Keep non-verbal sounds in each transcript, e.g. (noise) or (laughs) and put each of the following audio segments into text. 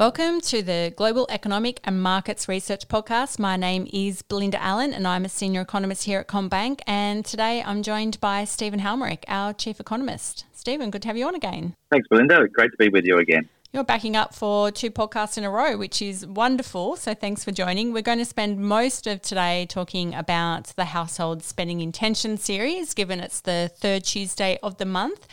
Welcome to the Global Economic and Markets Research Podcast. My name is Belinda Allen and I'm a senior economist here at CommBank. And today I'm joined by Stephen Halmarick, our chief economist. Stephen, good to have you on again. Thanks, Belinda. Great to be with you again. You're backing up for two podcasts in a row, which is wonderful. So thanks for joining. We're going to spend most of today talking about the Household Spending Intention series, given it's the third Tuesday of the month.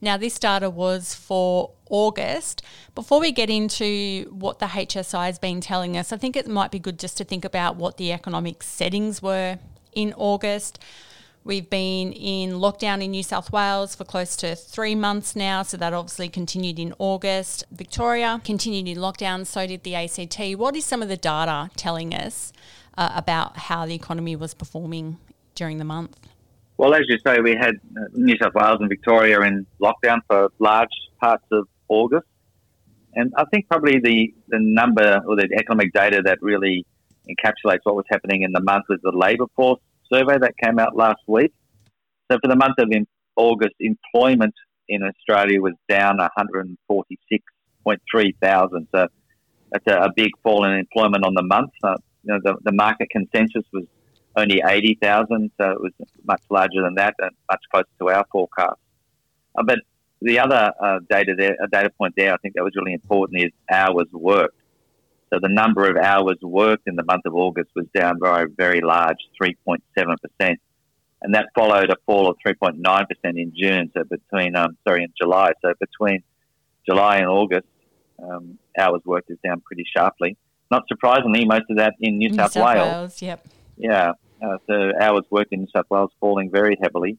Now, this data was for August. Before we get into what the HSI has been telling us, I think it might be good just to think about what the economic settings were in August. We've been in lockdown in New South Wales for close to three months now, so that obviously continued in August. Victoria continued in lockdown, so did the ACT. What is some of the data telling us uh, about how the economy was performing during the month? Well, as you say, we had uh, New South Wales and Victoria in lockdown for large parts of August. And I think probably the, the number or the economic data that really encapsulates what was happening in the month was the labour force survey that came out last week. So for the month of August, employment in Australia was down 146.3 thousand. So that's a, a, big fall in employment on the month. Uh, you know, the, the market consensus was only 80,000, so it was much larger than that and much closer to our forecast. Uh, but the other uh, data there, a data point there, I think that was really important is hours worked. So the number of hours worked in the month of August was down by a very large 3.7%. And that followed a fall of 3.9% in June, so between, um, sorry, in July. So between July and August, um, hours worked is down pretty sharply. Not surprisingly, most of that in New, New South, South Wales. Wales. Yep. Yeah. Uh, so hours worked in New South Wales falling very heavily.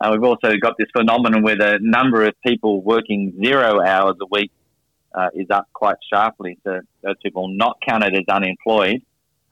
Uh, we've also got this phenomenon where the number of people working zero hours a week uh, is up quite sharply. So those people not counted as unemployed,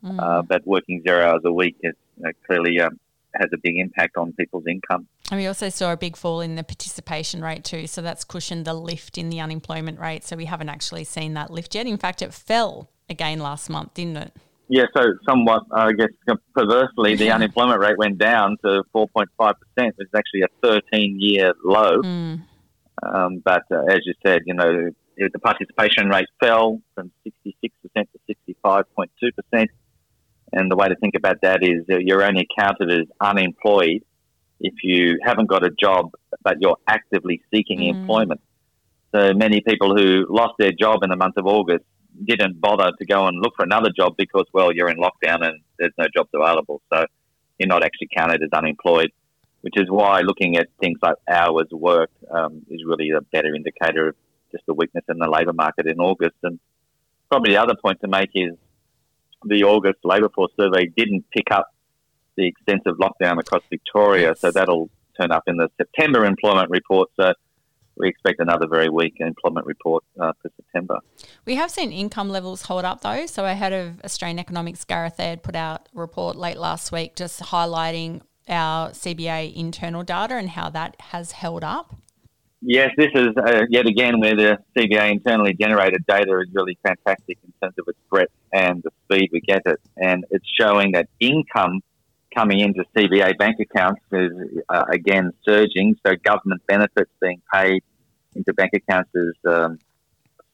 mm. but working zero hours a week is know, clearly um, has a big impact on people's income. And we also saw a big fall in the participation rate too. So that's cushioned the lift in the unemployment rate. So we haven't actually seen that lift yet. In fact, it fell again last month, didn't it? Yeah, so somewhat, I guess, perversely, the unemployment rate went down to 4.5%, which is actually a 13 year low. Mm. Um, but uh, as you said, you know, the participation rate fell from 66% to 65.2%. And the way to think about that is you're only counted as unemployed if you haven't got a job, but you're actively seeking mm. employment. So many people who lost their job in the month of August didn't bother to go and look for another job because, well, you're in lockdown and there's no jobs available. So you're not actually counted as unemployed, which is why looking at things like hours worked um, is really a better indicator of just the weakness in the labour market in August. And probably the other point to make is the August labour force survey didn't pick up the extensive lockdown across Victoria, so that'll turn up in the September employment report. So we expect another very weak employment report uh, for September. We have seen income levels hold up though. So ahead of Australian Economics, Gareth Aird put out a report late last week just highlighting our CBA internal data and how that has held up. Yes, this is uh, yet again where the CBA internally generated data is really fantastic in terms of its breadth and the speed we get it. And it's showing that income coming into CBA bank accounts is uh, again surging. So government benefits being paid into bank accounts is um,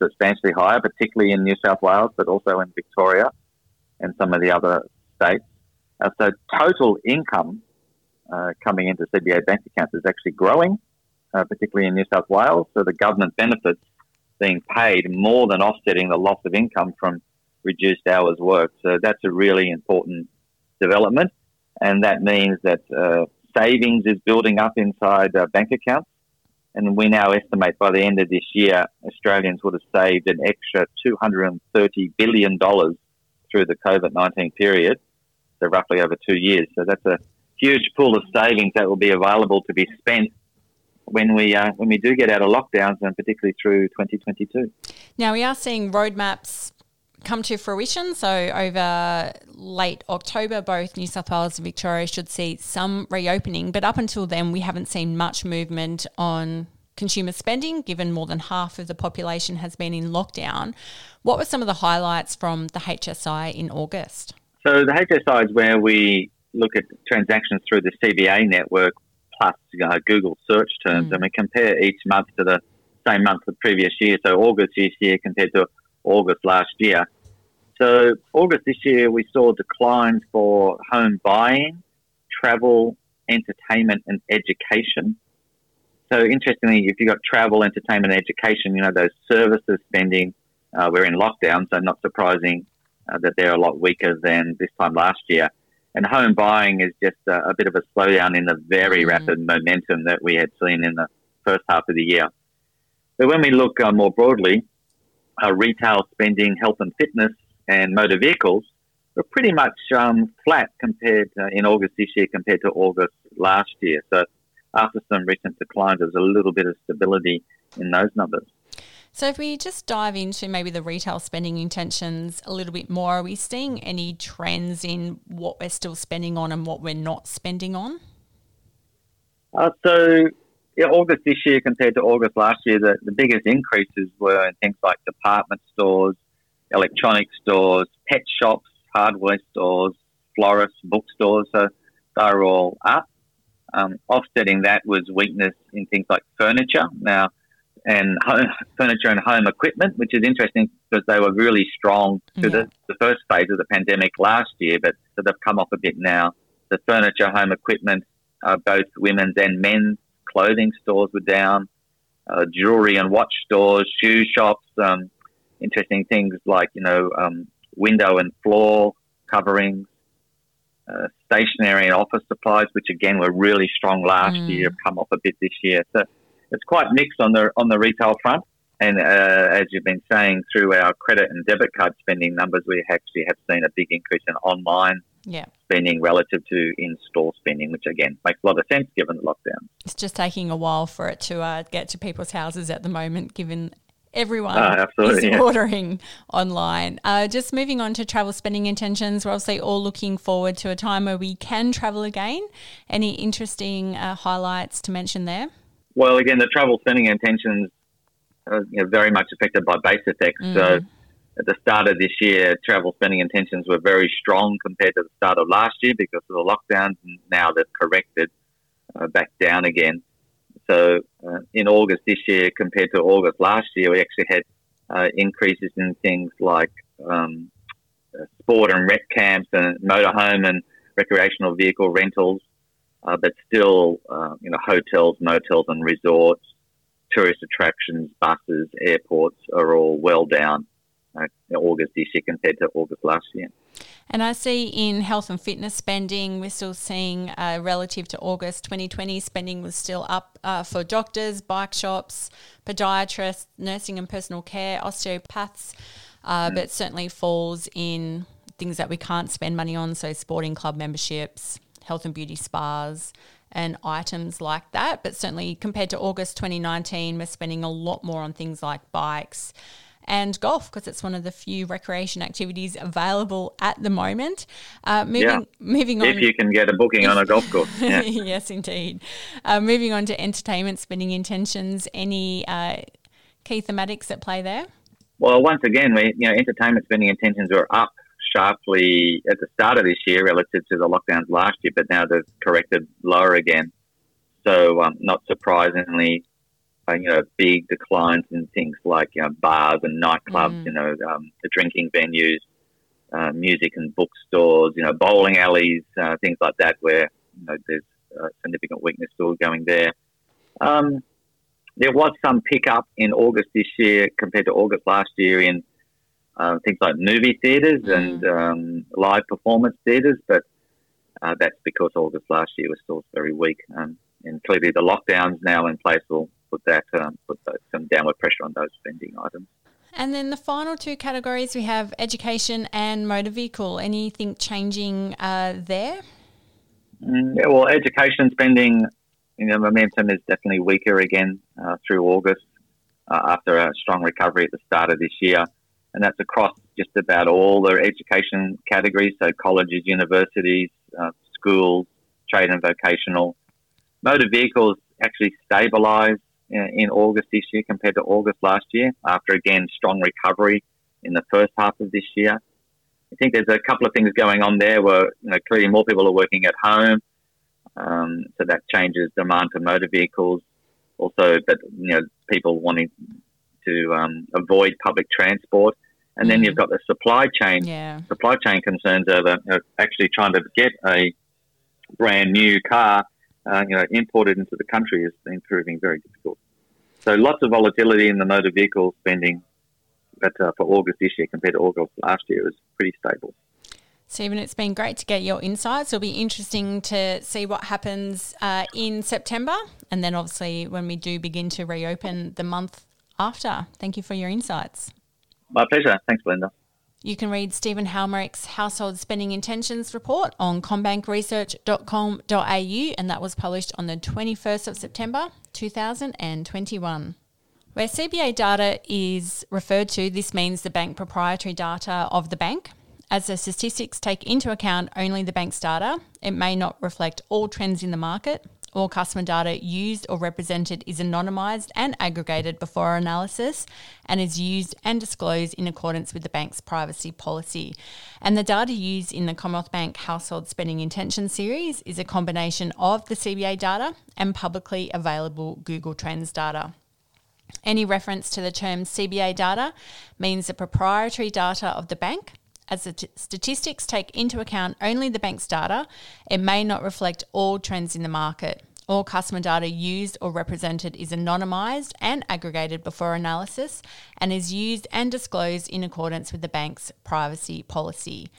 substantially higher, particularly in New South Wales, but also in Victoria and some of the other states. Uh, so total income uh, coming into CBA bank accounts is actually growing, uh, particularly in New South Wales. So the government benefits being paid more than offsetting the loss of income from reduced hours worked. So that's a really important development and that means that uh, savings is building up inside uh, bank accounts. And we now estimate by the end of this year, Australians would have saved an extra $230 billion through the COVID 19 period, so roughly over two years. So that's a huge pool of savings that will be available to be spent when we uh, when we do get out of lockdowns and particularly through 2022. Now we are seeing roadmaps come to fruition. So over late October, both New South Wales and Victoria should see some reopening. But up until then, we haven't seen much movement on consumer spending, given more than half of the population has been in lockdown. What were some of the highlights from the HSI in August? So the HSI is where we look at transactions through the CBA network plus uh, Google search terms, mm. and we compare each month to the same month of the previous year. So August this year compared to August last year. So August this year, we saw declines for home buying, travel, entertainment, and education. So interestingly, if you've got travel, entertainment, education, you know, those services spending, uh, we're in lockdown, so not surprising uh, that they're a lot weaker than this time last year. And home buying is just a, a bit of a slowdown in the very mm. rapid momentum that we had seen in the first half of the year. But when we look uh, more broadly, uh, retail spending, health and fitness, and motor vehicles were pretty much um, flat compared uh, in August this year compared to August last year. So after some recent declines, there's a little bit of stability in those numbers. So, if we just dive into maybe the retail spending intentions a little bit more, are we seeing any trends in what we're still spending on and what we're not spending on? Uh, so, yeah, August this year compared to August last year, the, the biggest increases were in things like department stores, electronic stores, pet shops, hardware stores, florists, bookstores. So, they're all up. Um, offsetting that was weakness in things like furniture now and home, furniture and home equipment, which is interesting because they were really strong through yeah. the, the first phase of the pandemic last year, but so they've come off a bit now. The furniture, home equipment, uh, both women's and men's clothing stores were down. Uh, jewelry and watch stores, shoe shops, um, interesting things like you know um, window and floor coverings, uh, stationery and office supplies, which again were really strong last mm. year, have come off a bit this year. So it's quite mixed on the on the retail front. And uh, as you've been saying, through our credit and debit card spending numbers, we actually have seen a big increase in online yeah. spending relative to in-store spending, which again makes a lot of sense given the lockdown. It's just taking a while for it to uh, get to people's houses at the moment, given everyone uh, is yeah. ordering online. Uh, just moving on to travel spending intentions, we're obviously all looking forward to a time where we can travel again. Any interesting uh, highlights to mention there? Well, again, the travel spending intentions you know, very much affected by base effects. Mm. So at the start of this year, travel spending intentions were very strong compared to the start of last year because of the lockdowns. And now they've corrected uh, back down again. So uh, in August this year compared to August last year, we actually had uh, increases in things like um, uh, sport and rec camps and motorhome and recreational vehicle rentals, uh, but still, uh, you know, hotels, motels, and resorts, tourist attractions, buses, airports are all well down uh, August this year compared to August last year. And I see in health and fitness spending, we're still seeing uh, relative to August 2020, spending was still up uh, for doctors, bike shops, podiatrists, nursing and personal care, osteopaths, uh, mm. but certainly falls in things that we can't spend money on, so sporting club memberships, health and beauty spas, and items like that. But certainly compared to August 2019, we're spending a lot more on things like bikes and golf because it's one of the few recreation activities available at the moment. Uh, moving, yeah. moving on. If you can get a booking on a golf course. (laughs) Yeah. yes, indeed. Uh, moving on to entertainment spending intentions. Any uh, key thematics at play there? Well, once again, we you know entertainment spending intentions were up sharply at the start of this year relative to the lockdowns last year, but now they've corrected lower again. So, um, not surprisingly, uh, you know, big declines in things like you know, bars and nightclubs, mm. you know, um, the drinking venues, uh, music and bookstores, you know, bowling alleys, uh, things like that, where you know there's uh, significant weakness still going there. Um, there was some pickup in August this year compared to August last year in uh, things like movie theatres mm. and um, live performance theatres, but uh, that's because August last year was still very weak. Um, and clearly, the lockdowns now in place will put that um, put some downward pressure on those spending items. And then the final two categories we have education and motor vehicle. Anything changing uh, there? Mm, yeah, well, education spending, you know, momentum is definitely weaker again uh, through August uh, after a strong recovery at the start of this year. And that's across just about all the education categories, so colleges, universities, uh, schools, trade and vocational. Motor vehicles actually stabilised in, in August this year compared to August last year, after again strong recovery in the first half of this year. I think there's a couple of things going on there where you know clearly more people are working at home, um, so that changes demand for motor vehicles. Also, but you know people wanting to um, avoid public transport, and then mm. you've got the supply chain yeah. supply chain concerns over actually trying to get a brand new car, uh, you know, imported into the country has been proving very difficult. So lots of volatility in the motor vehicle spending, but uh, for August this year compared to August last year, it was pretty stable. Stephen, it's been great to get your insights. It'll be interesting to see what happens uh, in September, and then obviously when we do begin to reopen the month after. Thank you for your insights. My pleasure. Thanks, Belinda. You can read Stephen Halmarick's Household Spending Intentions report on commbankresearch.com.au, and that was published on the 21st of September 2021. Where CBA data is referred to, this means the bank proprietary data of the bank. As the statistics take into account only the bank's data, it may not reflect all trends in the market, all customer data used or represented is anonymised and aggregated before analysis and is used and disclosed in accordance with the bank's privacy policy. And the data used in the Commonwealth Bank Household Spending Intention series is a combination of the CBA data and publicly available Google Trends data. Any reference to the term CBA data means the proprietary data of the bank as the statistics take into account only the bank's data, it may not reflect all trends in the market. All customer data used or represented is anonymised and aggregated before analysis and is used and disclosed in accordance with the bank's privacy policy.